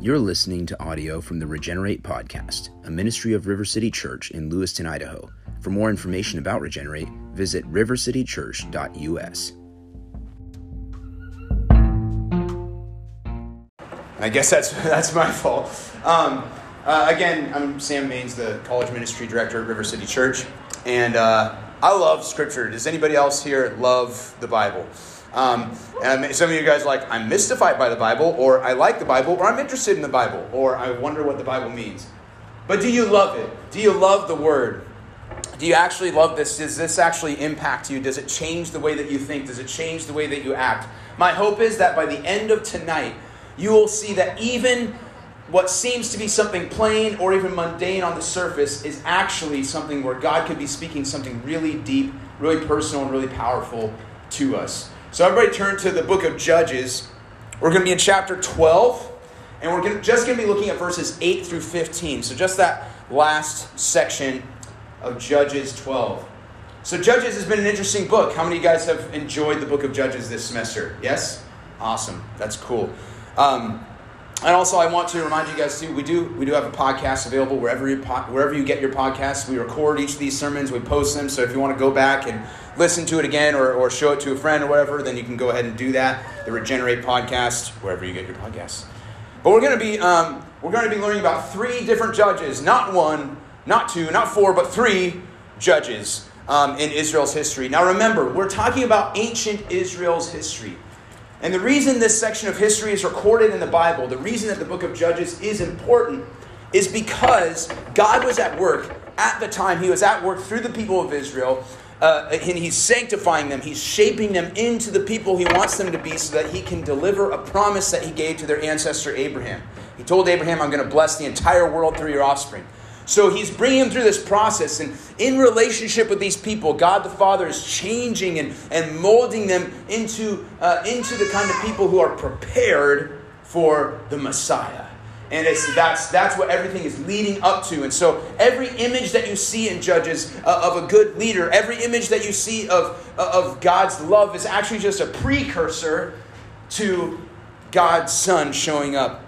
You're listening to audio from the Regenerate Podcast, a ministry of River City Church in Lewiston, Idaho. For more information about Regenerate, visit rivercitychurch.us. I guess that's that's my fault. Um, uh, again, I'm Sam Maines, the college ministry director at River City Church, and uh, I love Scripture. Does anybody else here love the Bible? Um, and some of you guys like, I'm mystified by the Bible, or I like the Bible, or I'm interested in the Bible, or I wonder what the Bible means. But do you love it? Do you love the Word? Do you actually love this? Does this actually impact you? Does it change the way that you think? Does it change the way that you act? My hope is that by the end of tonight, you will see that even what seems to be something plain or even mundane on the surface is actually something where God could be speaking something really deep, really personal, and really powerful to us. So, everybody turn to the book of Judges. We're going to be in chapter 12, and we're just going to be looking at verses 8 through 15. So, just that last section of Judges 12. So, Judges has been an interesting book. How many of you guys have enjoyed the book of Judges this semester? Yes? Awesome. That's cool. Um, and also, I want to remind you guys too. We do we do have a podcast available wherever you wherever you get your podcasts. We record each of these sermons. We post them. So if you want to go back and listen to it again or, or show it to a friend or whatever, then you can go ahead and do that. The Regenerate podcast, wherever you get your podcasts. But we're going to be um, we're going to be learning about three different judges, not one, not two, not four, but three judges um, in Israel's history. Now remember, we're talking about ancient Israel's history. And the reason this section of history is recorded in the Bible, the reason that the book of Judges is important, is because God was at work at the time. He was at work through the people of Israel, uh, and He's sanctifying them. He's shaping them into the people He wants them to be so that He can deliver a promise that He gave to their ancestor Abraham. He told Abraham, I'm going to bless the entire world through your offspring. So he's bringing them through this process. And in relationship with these people, God the Father is changing and, and molding them into, uh, into the kind of people who are prepared for the Messiah. And it's, that's, that's what everything is leading up to. And so every image that you see in Judges uh, of a good leader, every image that you see of, uh, of God's love is actually just a precursor to God's Son showing up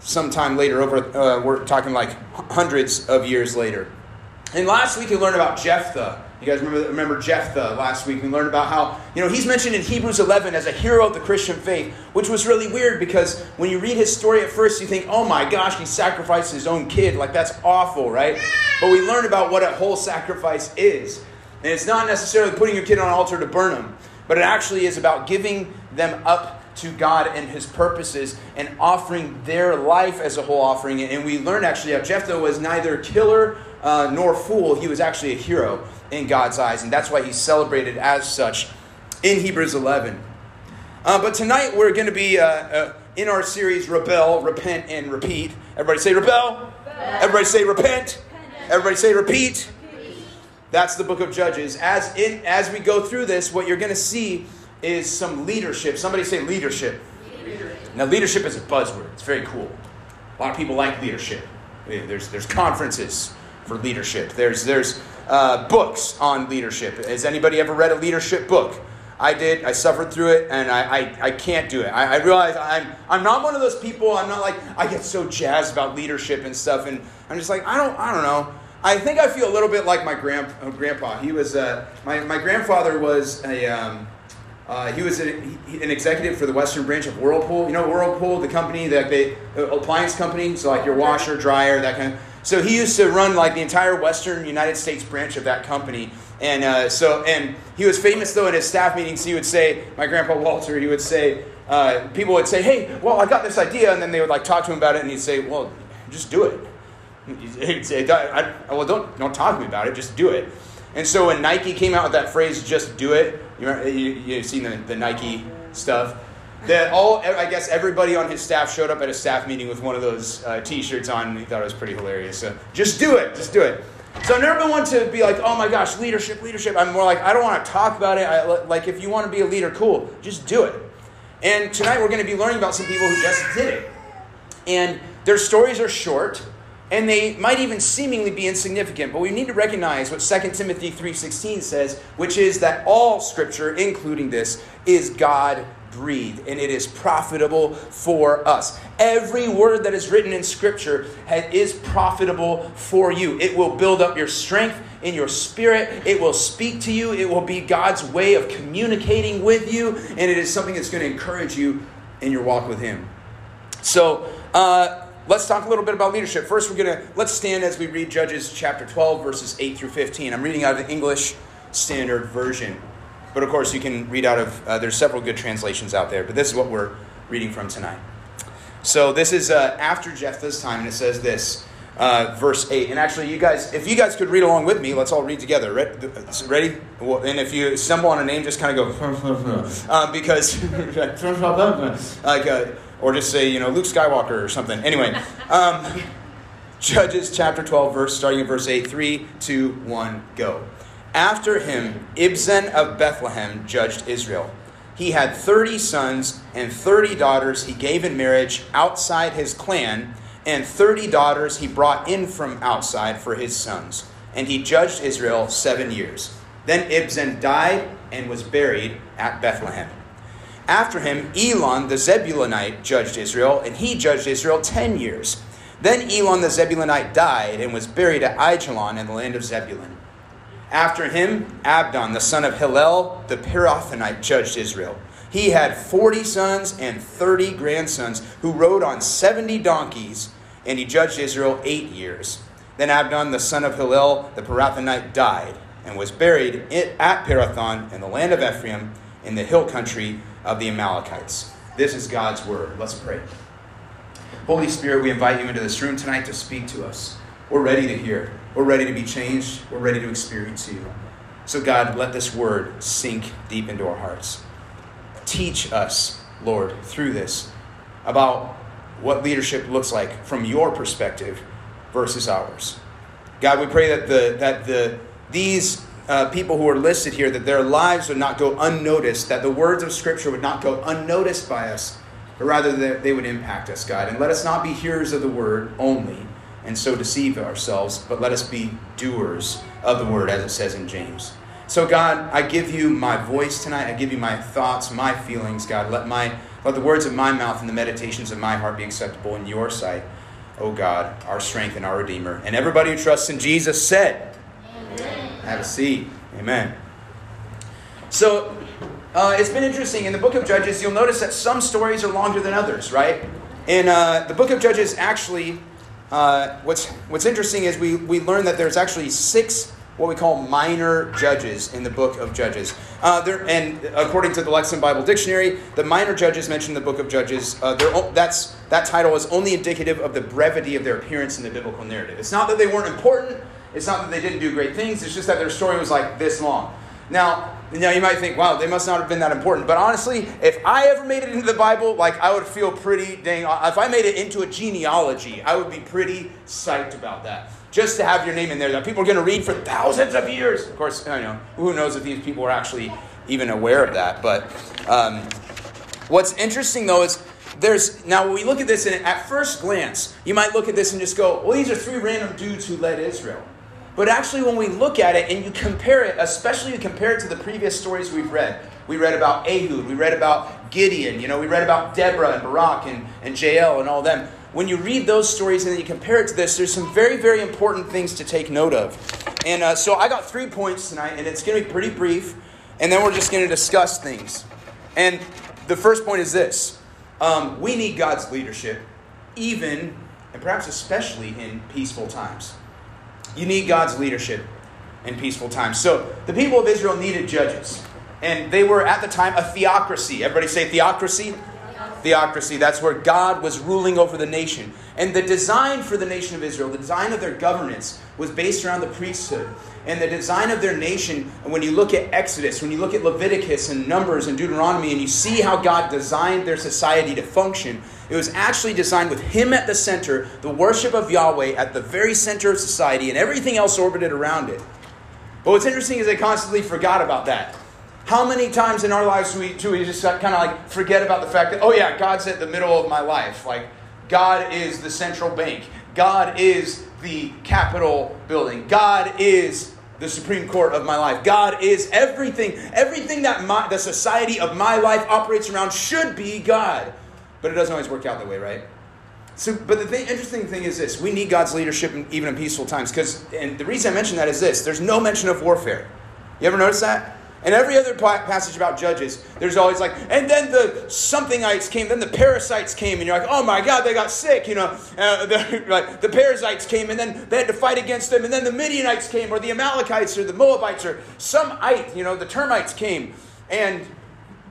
sometime later. Over, uh, we're talking like hundreds of years later. And last week we learned about Jephthah. You guys remember, remember Jephthah last week? We learned about how, you know, he's mentioned in Hebrews 11 as a hero of the Christian faith, which was really weird because when you read his story at first, you think, oh my gosh, he sacrificed his own kid. Like, that's awful, right? But we learn about what a whole sacrifice is. And it's not necessarily putting your kid on an altar to burn him, but it actually is about giving them up to God and his purposes and offering their life as a whole offering. And we learned actually how Jephthah was neither killer uh, nor fool. He was actually a hero in God's eyes. And that's why he's celebrated as such in Hebrews 11. Uh, but tonight we're going to be uh, uh, in our series Rebel, Repent, and Repeat. Everybody say rebel. Everybody say repent. Everybody say repeat. That's the book of Judges. As in as we go through this, what you're going to see is some leadership. Somebody say leadership. leadership. Now, leadership is a buzzword. It's very cool. A lot of people like leadership. There's, there's conferences for leadership. There's, there's uh, books on leadership. Has anybody ever read a leadership book? I did. I suffered through it, and I, I, I can't do it. I, I realize I'm, I'm not one of those people. I'm not like, I get so jazzed about leadership and stuff, and I'm just like, I don't, I don't know. I think I feel a little bit like my grand, uh, grandpa. He was, uh, my, my grandfather was a, um, uh, he was a, he, an executive for the Western branch of Whirlpool. You know Whirlpool, the company, that they the appliance company, so like your washer, dryer, that kind of. So he used to run like the entire Western United States branch of that company, and uh, so and he was famous though in his staff meetings. He would say, my grandpa Walter, he would say, uh, people would say, "Hey, well, I got this idea," and then they would like talk to him about it, and he'd say, "Well, just do it." He'd say, "Well, don't don't talk to me about it, just do it." And so when Nike came out with that phrase, just do it, you, you, you've seen the, the Nike stuff. That all, I guess everybody on his staff showed up at a staff meeting with one of those uh, T-shirts on. And he thought it was pretty hilarious. So just do it, just do it. So I've never been one to be like, oh my gosh, leadership, leadership. I'm more like, I don't want to talk about it. I, like, if you want to be a leader, cool, just do it. And tonight we're going to be learning about some people who just did it. And their stories are short and they might even seemingly be insignificant but we need to recognize what 2 timothy 3.16 says which is that all scripture including this is god breathed and it is profitable for us. Every word that is written in Scripture is profitable for you. It will build up your strength in your spirit. It will speak to you. It will be God's way of communicating with you, and it is something that's going to encourage you in your walk with Him. So, uh, let's talk a little bit about leadership. First, we're going to let's stand as we read Judges chapter 12, verses 8 through 15. I'm reading out of the English Standard Version. But of course, you can read out of, uh, there's several good translations out there, but this is what we're reading from tonight. So this is uh, after Jephthah's time, and it says this, uh, verse 8. And actually, you guys, if you guys could read along with me, let's all read together. Ready? And if you stumble on a name, just kind of go, um, because, like, uh, or just say, you know, Luke Skywalker or something. Anyway, um, Judges chapter 12, verse starting in verse 8, 3, 2, 1, go. After him, Ibzan of Bethlehem judged Israel. He had 30 sons and 30 daughters he gave in marriage outside his clan, and 30 daughters he brought in from outside for his sons. And he judged Israel seven years. Then Ibzan died and was buried at Bethlehem. After him, Elon the Zebulunite judged Israel, and he judged Israel ten years. Then Elon the Zebulunite died and was buried at Aijalon in the land of Zebulun. After him, Abdon the son of Hillel the Pirathonite judged Israel. He had forty sons and thirty grandsons who rode on seventy donkeys, and he judged Israel eight years. Then Abdon the son of Hillel the Pirathonite died and was buried at Pirathon in the land of Ephraim in the hill country of the Amalekites. This is God's word. Let's pray. Holy Spirit, we invite you into this room tonight to speak to us. We're ready to hear. We're ready to be changed. We're ready to experience you. So, God, let this word sink deep into our hearts. Teach us, Lord, through this about what leadership looks like from your perspective versus ours. God, we pray that the that the these uh, people who are listed here, that their lives would not go unnoticed, that the words of Scripture would not go unnoticed by us, but rather that they would impact us, God. And let us not be hearers of the word only, and so deceive ourselves, but let us be doers of the word, as it says in James. So, God, I give you my voice tonight. I give you my thoughts, my feelings, God. Let my let the words of my mouth and the meditations of my heart be acceptable in your sight, O God, our strength and our Redeemer. And everybody who trusts in Jesus said, have a seat. Amen. So, uh, it's been interesting. In the book of Judges, you'll notice that some stories are longer than others, right? In uh, the book of Judges, actually, uh, what's, what's interesting is we, we learn that there's actually six what we call minor judges in the book of Judges. Uh, there, and according to the Lexham Bible Dictionary, the minor judges mentioned in the book of Judges, uh, that's, that title is only indicative of the brevity of their appearance in the biblical narrative. It's not that they weren't important, it's not that they didn't do great things, it's just that their story was like this long. Now, now you might think, wow, they must not have been that important. But honestly, if I ever made it into the Bible, like I would feel pretty dang. If I made it into a genealogy, I would be pretty psyched about that. Just to have your name in there that people are going to read for thousands of years. Of course, I know who knows if these people are actually even aware of that. But um, what's interesting though is there's now when we look at this and at first glance, you might look at this and just go, well, these are three random dudes who led Israel. But actually, when we look at it and you compare it, especially you compare it to the previous stories we've read, we read about Ehud, we read about Gideon, you know, we read about Deborah and Barak and, and Jael and all them. When you read those stories and then you compare it to this, there's some very, very important things to take note of. And uh, so I got three points tonight, and it's going to be pretty brief, and then we're just going to discuss things. And the first point is this um, we need God's leadership, even and perhaps especially in peaceful times. You need God's leadership in peaceful times. So the people of Israel needed judges. And they were at the time a theocracy. Everybody say theocracy? Theocracy. That's where God was ruling over the nation. And the design for the nation of Israel, the design of their governance, was based around the priesthood. And the design of their nation, And when you look at Exodus, when you look at Leviticus and Numbers and Deuteronomy, and you see how God designed their society to function, it was actually designed with Him at the center, the worship of Yahweh at the very center of society, and everything else orbited around it. But what's interesting is they constantly forgot about that. How many times in our lives do we, do we just kind of like forget about the fact that, oh yeah, God's at the middle of my life? Like, God is the central bank. God is the Capitol building. God is the Supreme Court of my life. God is everything. Everything that my, the society of my life operates around should be God. But it doesn't always work out that way, right? So, but the thing, interesting thing is this: we need God's leadership in, even in peaceful times. Because, and the reason I mention that is this: there's no mention of warfare. You ever notice that? And every other passage about judges, there's always like, and then the somethingites came, then the parasites came, and you're like, oh my God, they got sick, you know. Uh, the, like, the parasites came, and then they had to fight against them, and then the Midianites came, or the Amalekites, or the Moabites, or some ite, you know, the termites came, and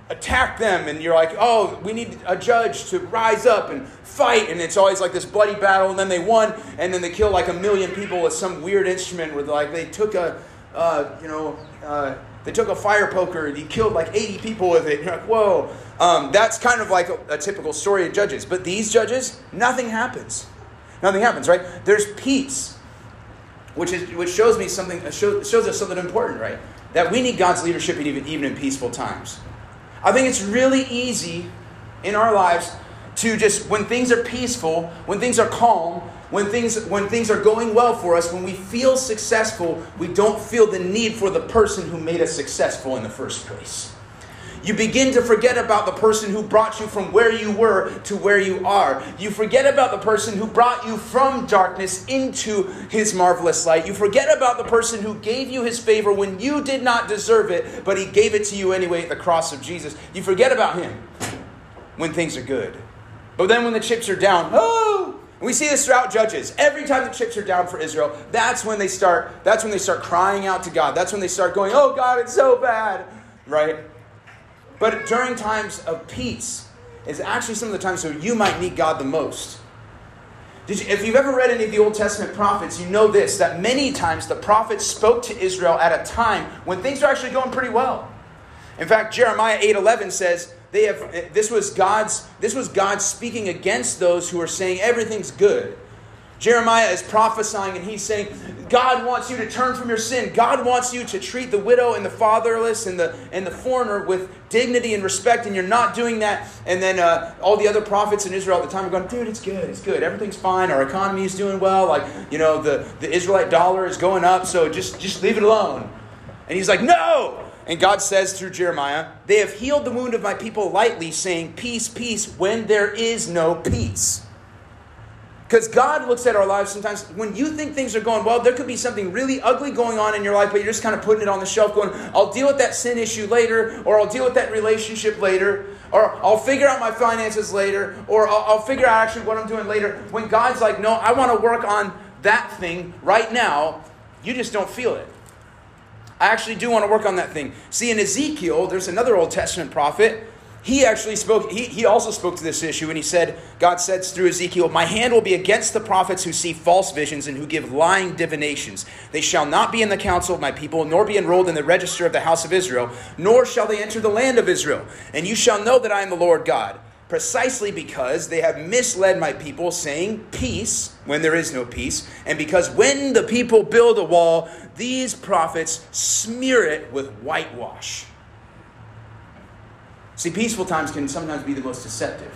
attacked them, and you're like, oh, we need a judge to rise up and fight, and it's always like this bloody battle, and then they won, and then they kill like a million people with some weird instrument where like they took a, uh, you know, uh, they took a fire poker and he killed like 80 people with it. You're like, whoa. Um, that's kind of like a, a typical story of judges. But these judges, nothing happens. Nothing happens, right? There's peace, which, is, which shows me something, shows, shows us something important, right? That we need God's leadership even, even in peaceful times. I think it's really easy in our lives to just, when things are peaceful, when things are calm, when things, when things are going well for us, when we feel successful, we don't feel the need for the person who made us successful in the first place. You begin to forget about the person who brought you from where you were to where you are. You forget about the person who brought you from darkness into his marvelous light. You forget about the person who gave you his favor when you did not deserve it, but he gave it to you anyway at the cross of Jesus. You forget about him when things are good. But then when the chips are down, oh, we see this throughout Judges. Every time the chips are down for Israel, that's when they start. That's when they start crying out to God. That's when they start going, "Oh God, it's so bad," right? But during times of peace, is actually some of the times where you might need God the most. You, if you've ever read any of the Old Testament prophets, you know this that many times the prophets spoke to Israel at a time when things are actually going pretty well. In fact, Jeremiah 8:11 says, they have this was God's this was God speaking against those who are saying everything's good. Jeremiah is prophesying and he's saying, God wants you to turn from your sin. God wants you to treat the widow and the fatherless and the, and the foreigner with dignity and respect, and you're not doing that. And then uh, all the other prophets in Israel at the time are going, dude, it's good, it's good, everything's fine, our economy is doing well, like, you know, the, the Israelite dollar is going up, so just, just leave it alone. And he's like, no! And God says through Jeremiah, They have healed the wound of my people lightly, saying, Peace, peace, when there is no peace. Because God looks at our lives sometimes, when you think things are going well, there could be something really ugly going on in your life, but you're just kind of putting it on the shelf, going, I'll deal with that sin issue later, or I'll deal with that relationship later, or I'll figure out my finances later, or I'll, I'll figure out actually what I'm doing later. When God's like, No, I want to work on that thing right now, you just don't feel it. I actually do want to work on that thing. See, in Ezekiel, there's another Old Testament prophet. He actually spoke, he, he also spoke to this issue, and he said, God said through Ezekiel, My hand will be against the prophets who see false visions and who give lying divinations. They shall not be in the council of my people, nor be enrolled in the register of the house of Israel, nor shall they enter the land of Israel. And you shall know that I am the Lord God precisely because they have misled my people, saying peace when there is no peace, and because when the people build a wall, these prophets smear it with whitewash. See, peaceful times can sometimes be the most deceptive.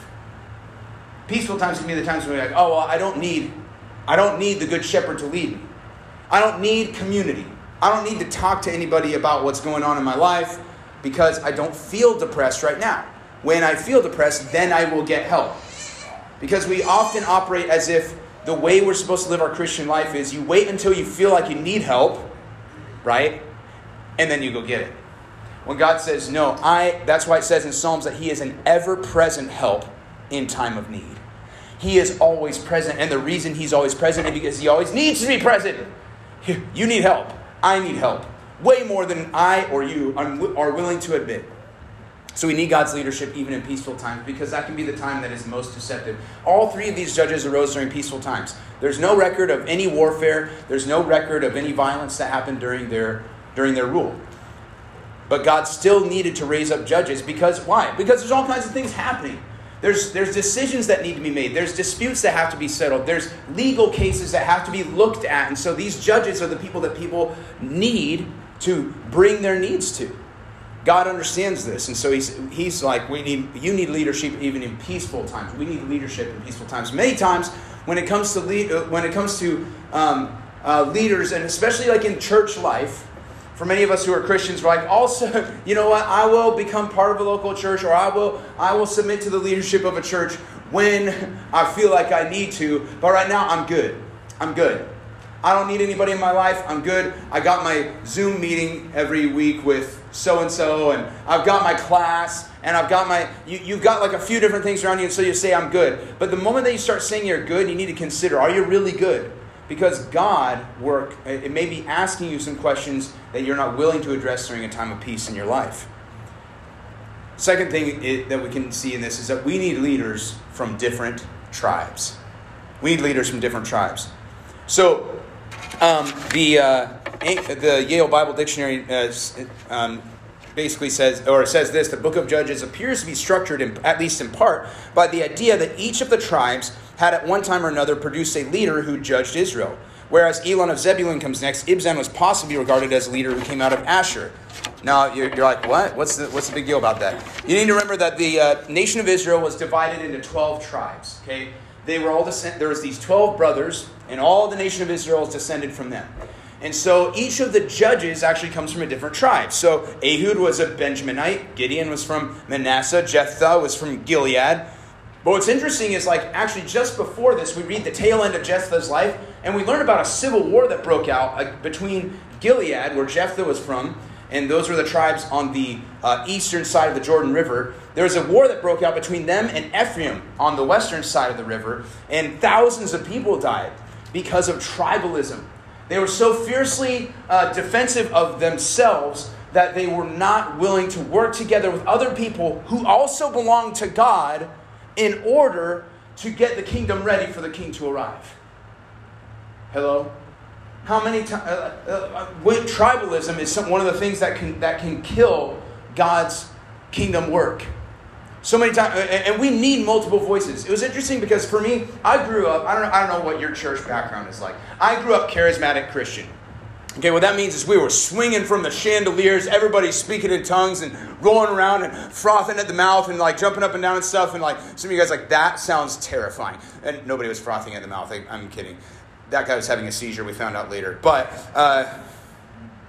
Peaceful times can be the times when we're like, oh, well, I don't need, I don't need the good shepherd to lead me. I don't need community. I don't need to talk to anybody about what's going on in my life because I don't feel depressed right now when I feel depressed, then I will get help. Because we often operate as if the way we're supposed to live our Christian life is you wait until you feel like you need help, right? And then you go get it. When God says, No, I, that's why it says in Psalms that He is an ever present help in time of need. He is always present, and the reason He's always present is because He always needs to be present. You need help. I need help. Way more than I or you are willing to admit. So we need God's leadership even in peaceful times because that can be the time that is most deceptive. All three of these judges arose during peaceful times. There's no record of any warfare, there's no record of any violence that happened during their during their rule. But God still needed to raise up judges because why? Because there's all kinds of things happening. There's, there's decisions that need to be made. There's disputes that have to be settled. There's legal cases that have to be looked at. And so these judges are the people that people need to bring their needs to. God understands this, and so he's, he's like, we need, you need leadership even in peaceful times. We need leadership in peaceful times. Many times, when it comes to lead, uh, when it comes to um, uh, leaders, and especially like in church life, for many of us who are Christians, we're like, also, you know what? I will become part of a local church, or I will, I will submit to the leadership of a church when I feel like I need to. But right now, I'm good. I'm good. I don't need anybody in my life. I'm good. I got my Zoom meeting every week with so and so, and I've got my class, and I've got my. You, you've got like a few different things around you, and so you say, I'm good. But the moment that you start saying you're good, you need to consider are you really good? Because God work it may be asking you some questions that you're not willing to address during a time of peace in your life. Second thing it, that we can see in this is that we need leaders from different tribes. We need leaders from different tribes. So um, the uh, the Yale Bible Dictionary uh, um, basically says, or says this: the Book of Judges appears to be structured, in, at least in part, by the idea that each of the tribes had at one time or another produced a leader who judged Israel. Whereas Elon of Zebulun comes next, Ibzan was possibly regarded as a leader who came out of Asher. Now you're, you're like, what? What's the what's the big deal about that? You need to remember that the uh, nation of Israel was divided into twelve tribes. Okay, they were all descent. There was these twelve brothers, and all the nation of Israel is descended from them. And so each of the judges actually comes from a different tribe. So Ehud was a Benjaminite, Gideon was from Manasseh, Jephthah was from Gilead. But what's interesting is like actually just before this, we read the tail end of Jephthah's life, and we learn about a civil war that broke out uh, between Gilead, where Jephthah was from, and those were the tribes on the uh, eastern side of the Jordan River. There was a war that broke out between them and Ephraim on the western side of the river, and thousands of people died because of tribalism. They were so fiercely uh, defensive of themselves that they were not willing to work together with other people who also belonged to God in order to get the kingdom ready for the king to arrive. Hello? How many times? Uh, uh, uh tribalism is some, one of the things that can, that can kill God's kingdom work. So many times, and we need multiple voices. It was interesting because for me, I grew up, I don't, know, I don't know what your church background is like. I grew up charismatic Christian. Okay, what that means is we were swinging from the chandeliers, everybody speaking in tongues and rolling around and frothing at the mouth and like jumping up and down and stuff. And like some of you guys, like that sounds terrifying. And nobody was frothing at the mouth. I, am kidding. That guy was having a seizure. We found out later, but uh,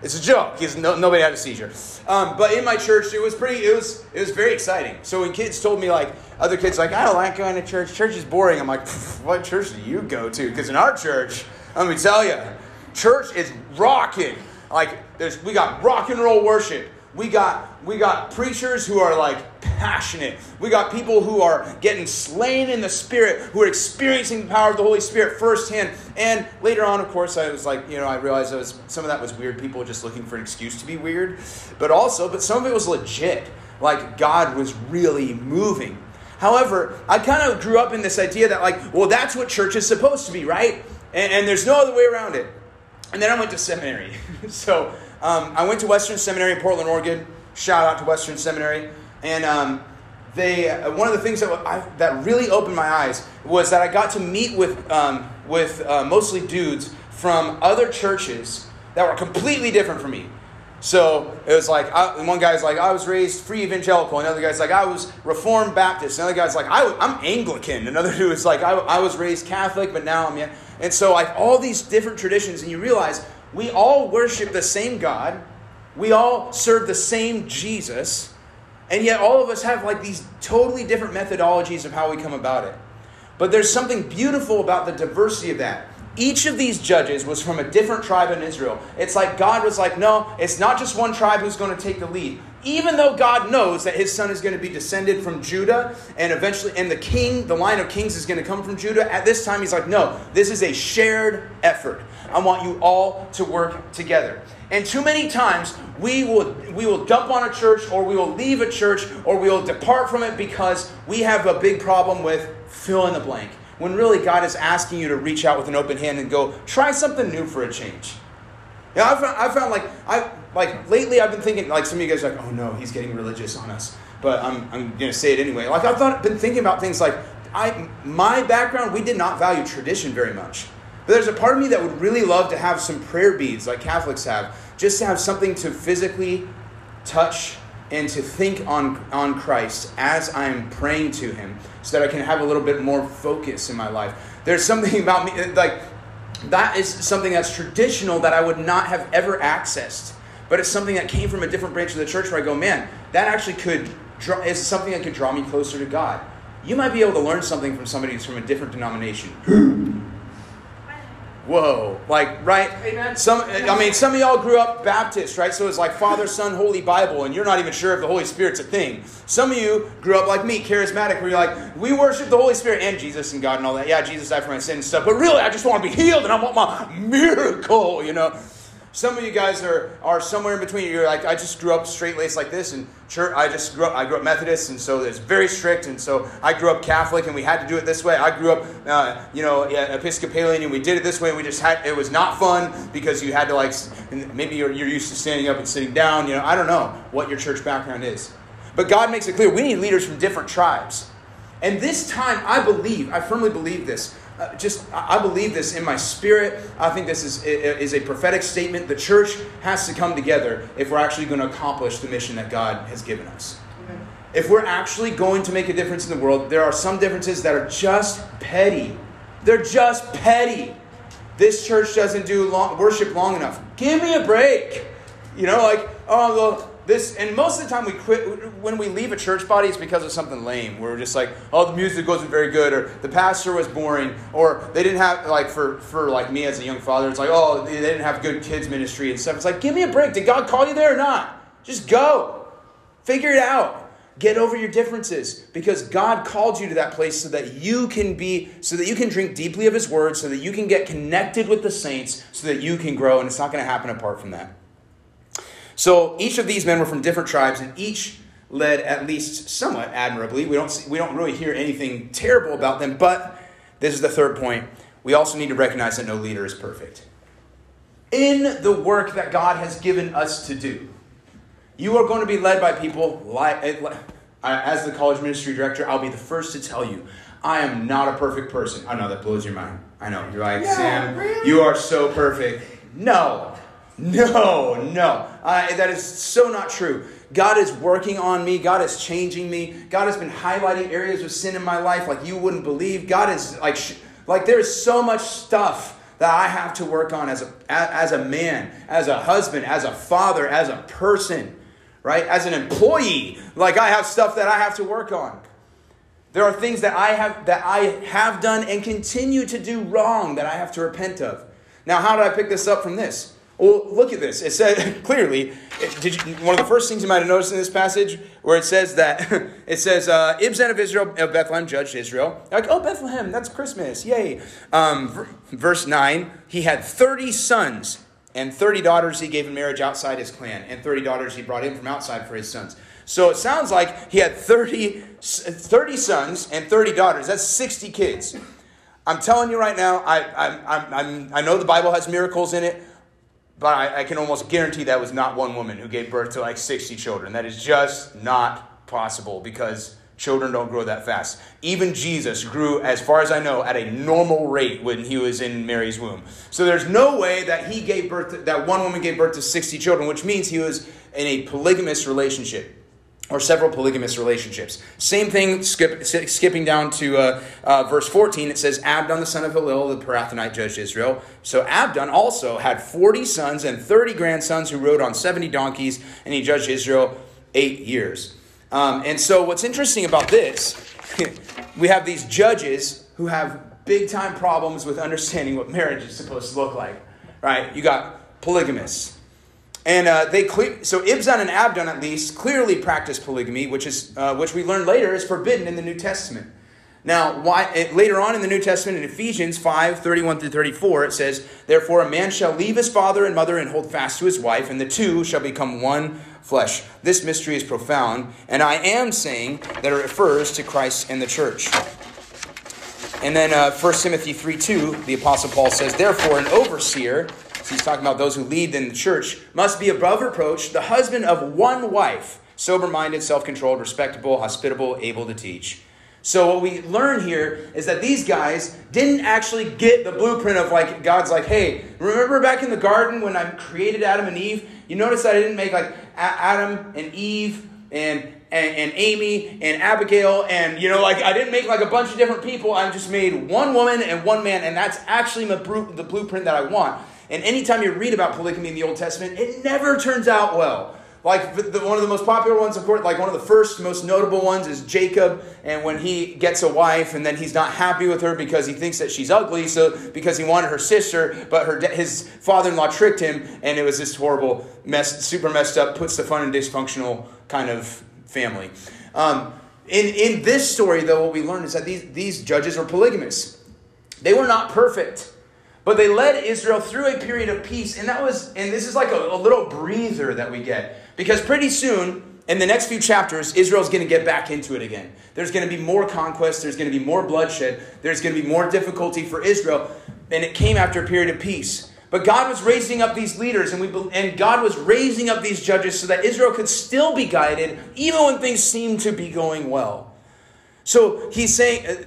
it's a joke. He's no, nobody had a seizure. Um, but in my church, it was pretty. It was it was very exciting. So when kids told me like other kids like I don't like going to church. Church is boring. I'm like, what church do you go to? Because in our church, let me tell you Church is rocking. Like there's we got rock and roll worship. We got we got preachers who are like passionate. We got people who are getting slain in the spirit, who are experiencing the power of the Holy Spirit firsthand. And later on, of course, I was like, you know, I realized was, some of that was weird. People just looking for an excuse to be weird. But also, but some of it was legit. Like God was really moving. However, I kind of grew up in this idea that, like, well, that's what church is supposed to be, right? And, and there's no other way around it. And then I went to seminary. so um, I went to Western Seminary in Portland, Oregon. Shout out to Western Seminary. And um, they, uh, one of the things that, I, that really opened my eyes was that I got to meet with, um, with uh, mostly dudes from other churches that were completely different from me. So it was like, I, one guy's like, I was raised free evangelical. Another guy's like, I was Reformed Baptist. Another guy's like, I, am Anglican. Another dude is like, I, I was raised Catholic, but now I'm. Yeah. And so, like, all these different traditions, and you realize we all worship the same God, we all serve the same Jesus, and yet all of us have, like, these totally different methodologies of how we come about it. But there's something beautiful about the diversity of that. Each of these judges was from a different tribe in Israel. It's like God was like, no, it's not just one tribe who's going to take the lead even though God knows that his son is going to be descended from Judah and eventually, and the king, the line of kings is going to come from Judah, at this time he's like, no, this is a shared effort. I want you all to work together. And too many times we will we will dump on a church or we will leave a church or we will depart from it because we have a big problem with fill in the blank. When really God is asking you to reach out with an open hand and go, try something new for a change. Yeah, I found, I found like I like lately I've been thinking like some of you guys are like, oh no, he's getting religious on us. But I'm I'm gonna say it anyway. Like I've thought been thinking about things like I my background, we did not value tradition very much. But there's a part of me that would really love to have some prayer beads like Catholics have, just to have something to physically touch and to think on, on Christ as I'm praying to Him so that I can have a little bit more focus in my life. There's something about me, like, that is something that's traditional that I would not have ever accessed. But it's something that came from a different branch of the church where I go, man, that actually could draw, is something that could draw me closer to God. You might be able to learn something from somebody who's from a different denomination. Whoa, like right? Amen. Some, I mean, some of y'all grew up Baptist, right? So it's like Father, Son, Holy Bible, and you're not even sure if the Holy Spirit's a thing. Some of you grew up like me, charismatic, where you're like, we worship the Holy Spirit and Jesus and God and all that. Yeah, Jesus died for my sin and stuff, but really, I just want to be healed and I want my miracle, you know. Some of you guys are, are somewhere in between. You're like, I just grew up straight laced like this, and church. I just grew up. I grew up Methodist, and so it's very strict. And so I grew up Catholic, and we had to do it this way. I grew up, uh, you know, Episcopalian, and we did it this way. And we just had. It was not fun because you had to like. Maybe you're, you're used to standing up and sitting down. You know, I don't know what your church background is, but God makes it clear we need leaders from different tribes. And this time, I believe, I firmly believe this uh, just I believe this in my spirit. I think this is is a prophetic statement. The church has to come together if we're actually going to accomplish the mission that God has given us. If we're actually going to make a difference in the world, there are some differences that are just petty. They're just petty. This church doesn't do long, worship long enough. Give me a break. You know, like, oh, well, this and most of the time we quit when we leave a church body it's because of something lame. We're just like oh the music wasn't very good or the pastor was boring or they didn't have like for for like me as a young father it's like oh they didn't have good kids ministry and stuff. It's like give me a break. Did god call you there or not? Just go. Figure it out. Get over your differences because god called you to that place so that you can be so that you can drink deeply of his word so that you can get connected with the saints so that you can grow and it's not going to happen apart from that so each of these men were from different tribes, and each led at least somewhat admirably. We don't, see, we don't really hear anything terrible about them, but this is the third point. We also need to recognize that no leader is perfect. In the work that God has given us to do, you are going to be led by people like, eh, as the college ministry director, I'll be the first to tell you, I am not a perfect person. I know that blows your mind. I know. You're like, yeah, Sam, really? you are so perfect. No, no, no. Uh, that is so not true. God is working on me. God is changing me. God has been highlighting areas of sin in my life like you wouldn't believe. God is like, like there's so much stuff that I have to work on as a, as a man, as a husband, as a father, as a person, right? As an employee. Like I have stuff that I have to work on. There are things that I have that I have done and continue to do wrong that I have to repent of. Now, how did I pick this up from this? Well, look at this. It said clearly. Did you, one of the first things you might have noticed in this passage, where it says that it says uh, Ibzan of Israel of Bethlehem judged Israel. Like, oh Bethlehem, that's Christmas, yay! Um, verse nine, he had thirty sons and thirty daughters. He gave in marriage outside his clan, and thirty daughters he brought in from outside for his sons. So it sounds like he had 30, 30 sons and 30 daughters. That's 60 kids. I'm telling you right now, I, I, I, I know the Bible has miracles in it. But I, I, can almost guarantee that was not one woman who gave birth to like 60 children. That is just not possible because children don't grow that fast. Even Jesus grew, as far as I know, at a normal rate when he was in Mary's womb. So there's no way that he gave birth, to, that one woman gave birth to 60 children, which means he was in a polygamous relationship or several polygamous relationships. Same thing, skip, skipping down to uh, uh, verse 14, it says, Abdon, the son of Hillel, the Pirathonite, judged Israel. So Abdon also had 40 sons and 30 grandsons who rode on 70 donkeys, and he judged Israel eight years. Um, and so what's interesting about this, we have these judges who have big time problems with understanding what marriage is supposed to look like, right? You got polygamists and uh, they cle- so Ibzan and Abdon at least clearly practice polygamy, which is uh, which we learn later is forbidden in the New Testament. Now, why, it, later on in the New Testament, in Ephesians 5 31 through 34, it says, Therefore, a man shall leave his father and mother and hold fast to his wife, and the two shall become one flesh. This mystery is profound, and I am saying that it refers to Christ and the church. And then uh, 1 Timothy 3 2, the Apostle Paul says, Therefore, an overseer he's talking about those who lead in the church, must be above reproach, the husband of one wife, sober minded, self controlled, respectable, hospitable, able to teach. So what we learn here is that these guys didn't actually get the blueprint of like God's like, hey, remember back in the garden when I created Adam and Eve? You notice that I didn't make like Adam and Eve and and, and Amy and Abigail and you know like I didn't make like a bunch of different people. I just made one woman and one man, and that's actually the blueprint that I want. And anytime you read about polygamy in the Old Testament, it never turns out well. Like the, one of the most popular ones, of course, like one of the first most notable ones is Jacob, and when he gets a wife, and then he's not happy with her because he thinks that she's ugly, so because he wanted her sister, but her his father-in-law tricked him, and it was this horrible mess, super messed up, puts the fun in dysfunctional kind of family. Um, in in this story, though, what we learn is that these these judges were polygamous. They were not perfect. But they led Israel through a period of peace, and that was, and this is like a, a little breather that we get. Because pretty soon, in the next few chapters, Israel's going to get back into it again. There's going to be more conquest, there's going to be more bloodshed, there's going to be more difficulty for Israel, and it came after a period of peace. But God was raising up these leaders, and, we, and God was raising up these judges so that Israel could still be guided, even when things seemed to be going well. So he's saying, uh,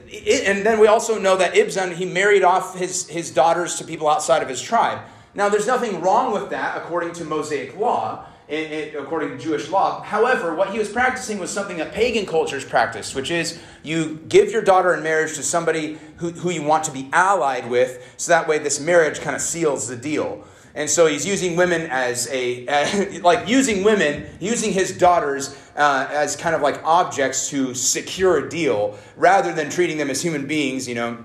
and then we also know that Ibzan, he married off his, his daughters to people outside of his tribe. Now, there's nothing wrong with that according to Mosaic law, according to Jewish law. However, what he was practicing was something that pagan cultures practiced, which is you give your daughter in marriage to somebody who, who you want to be allied with, so that way this marriage kind of seals the deal. And so he's using women as a, uh, like using women, using his daughters uh, as kind of like objects to secure a deal rather than treating them as human beings, you know.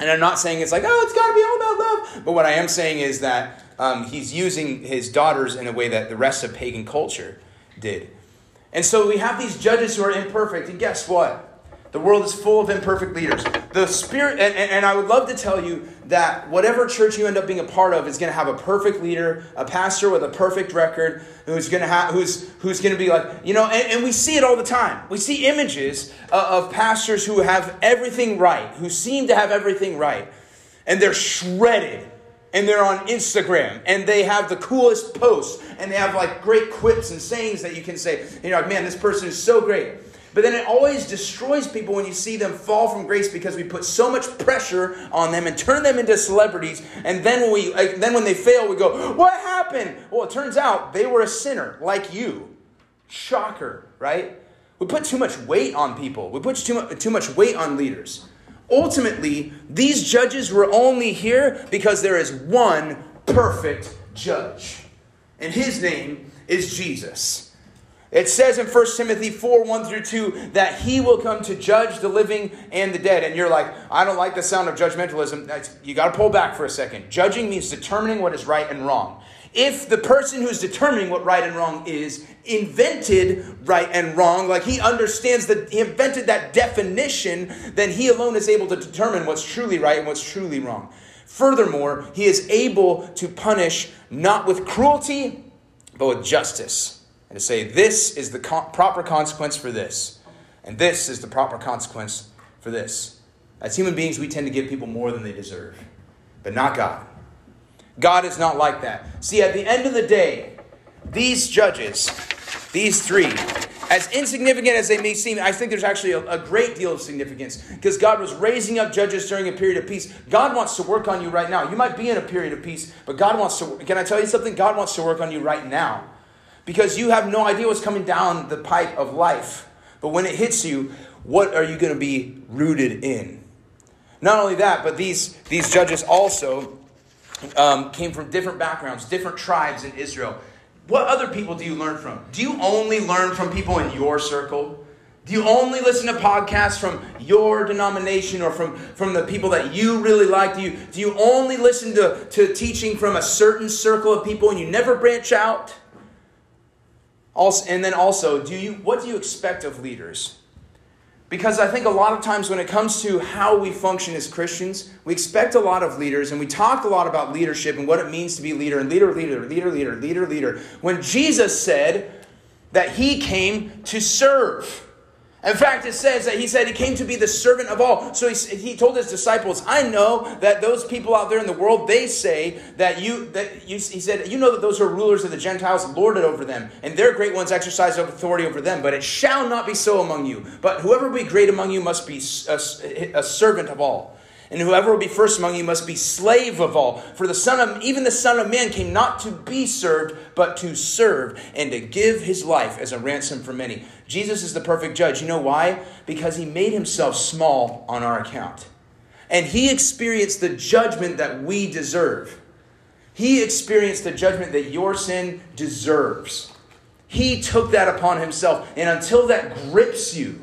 And I'm not saying it's like, oh, it's got to be all about love. But what I am saying is that um, he's using his daughters in a way that the rest of pagan culture did. And so we have these judges who are imperfect. And guess what? The world is full of imperfect leaders. The Spirit, and, and, I would love to tell you that whatever church you end up being a part of is going to have a perfect leader, a pastor with a perfect record, who's going to have, who's, who's going to be like, you know, and, and we see it all the time. We see images of, of pastors who have everything right, who seem to have everything right, and they're shredded and they're on Instagram and they have the coolest posts and they have like great quips and sayings that you can say, you know, like, man, this person is so great. But then it always destroys people when you see them fall from grace because we put so much pressure on them and turn them into celebrities. And then when we, then when they fail, we go, "What happened?" Well, it turns out they were a sinner like you. Shocker, right? We put too much weight on people. We put too too much weight on leaders. Ultimately, these judges were only here because there is one perfect judge, and his name is Jesus. It says in 1 Timothy 4 1 through 2 that he will come to judge the living and the dead. And you're like, I don't like the sound of judgmentalism. You got to pull back for a second. Judging means determining what is right and wrong. If the person who's determining what right and wrong is invented right and wrong, like he understands that he invented that definition, then he alone is able to determine what's truly right and what's truly wrong. Furthermore, he is able to punish not with cruelty, but with justice and to say, this is the co- proper consequence for this, and this is the proper consequence for this. As human beings, we tend to give people more than they deserve, but not God. God is not like that. See, at the end of the day, these judges, these three, as insignificant as they may seem, I think there's actually a, a, great deal of significance because God was raising up judges during a period of peace. God wants to work on you right now. You might be in a period of peace, but God wants to, can I tell you something? God wants to work on you right now because you have no idea what's coming down the pipe of life. But when it hits you, what are you going to be rooted in? Not only that, but these, these judges also um, came from different backgrounds, different tribes in Israel. What other people do you learn from? Do you only learn from people in your circle? Do you only listen to podcasts from your denomination or from, from the people that you really like? Do you, do you only listen to, to teaching from a certain circle of people and you never branch out? Also, and then also, do you, what do you expect of leaders? Because I think a lot of times when it comes to how we function as Christians, we expect a lot of leaders and we talk a lot about leadership and what it means to be leader and leader, leader, leader, leader, leader, leader. When Jesus said that he came to serve. In fact, it says that he said he came to be the servant of all. So he, he told his disciples, I know that those people out there in the world, they say that you, that you, he said, you know that those who are rulers of the Gentiles lord it over them, and their great ones exercise authority over them, but it shall not be so among you. But whoever will be great among you must be a, a servant of all. And whoever will be first among you must be slave of all. For the Son of even the Son of Man came not to be served, but to serve, and to give his life as a ransom for many. Jesus is the perfect judge. You know why? Because he made himself small on our account. And he experienced the judgment that we deserve. He experienced the judgment that your sin deserves. He took that upon himself. And until that grips you,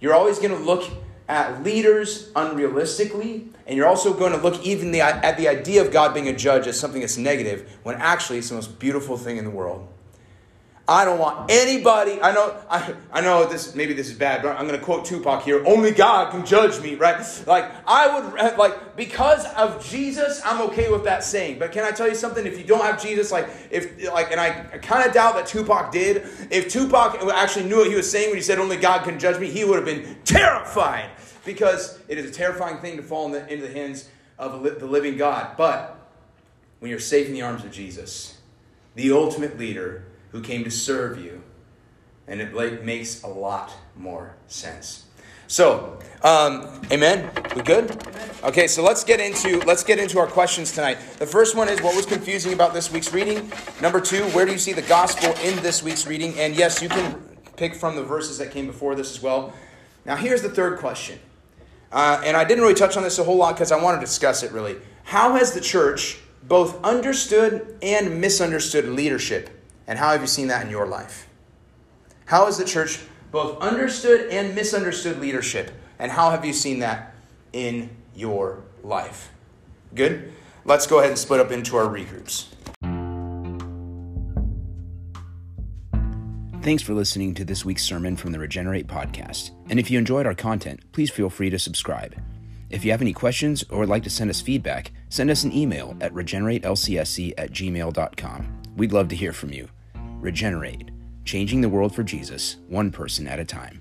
you're always going to look at leaders unrealistically, and you're also going to look even the, at the idea of God being a judge as something that's negative, when actually it's the most beautiful thing in the world. I don't want anybody. I know. I, I know this. Maybe this is bad, but I'm going to quote Tupac here. Only God can judge me, right? Like I would eh, like because of Jesus, I'm okay with that saying. But can I tell you something? If you don't have Jesus, like if like, and I, I kind of doubt that Tupac did. If Tupac actually knew what he was saying when he said "Only God can judge me," he would have been terrified because it is a terrifying thing to fall in the, into the hands of the living God. But when you're safe in the arms of Jesus, the ultimate leader who came to serve you. And it like, makes a lot more sense. So, um, amen. We good? Okay, so let's get into let's get into our questions tonight. The first one is what was confusing about this week's reading. Number two, where do you see the gospel in this week's reading? And yes, you can pick from the verses that came before this as well. Now, here's the third question, uh, and I didn't really touch on this a whole lot because I want to discuss it really. How has the church both understood and misunderstood leadership and how have you seen that in your life? How has the church both understood and misunderstood leadership? And how have you seen that in your life? Good? Let's go ahead and split up into our regroups. Thanks for listening to this week's sermon from the Regenerate podcast. And if you enjoyed our content, please feel free to subscribe. If you have any questions or would like to send us feedback, send us an email at regeneratelcsc at gmail.com. We'd love to hear from you. Regenerate, changing the world for Jesus, one person at a time.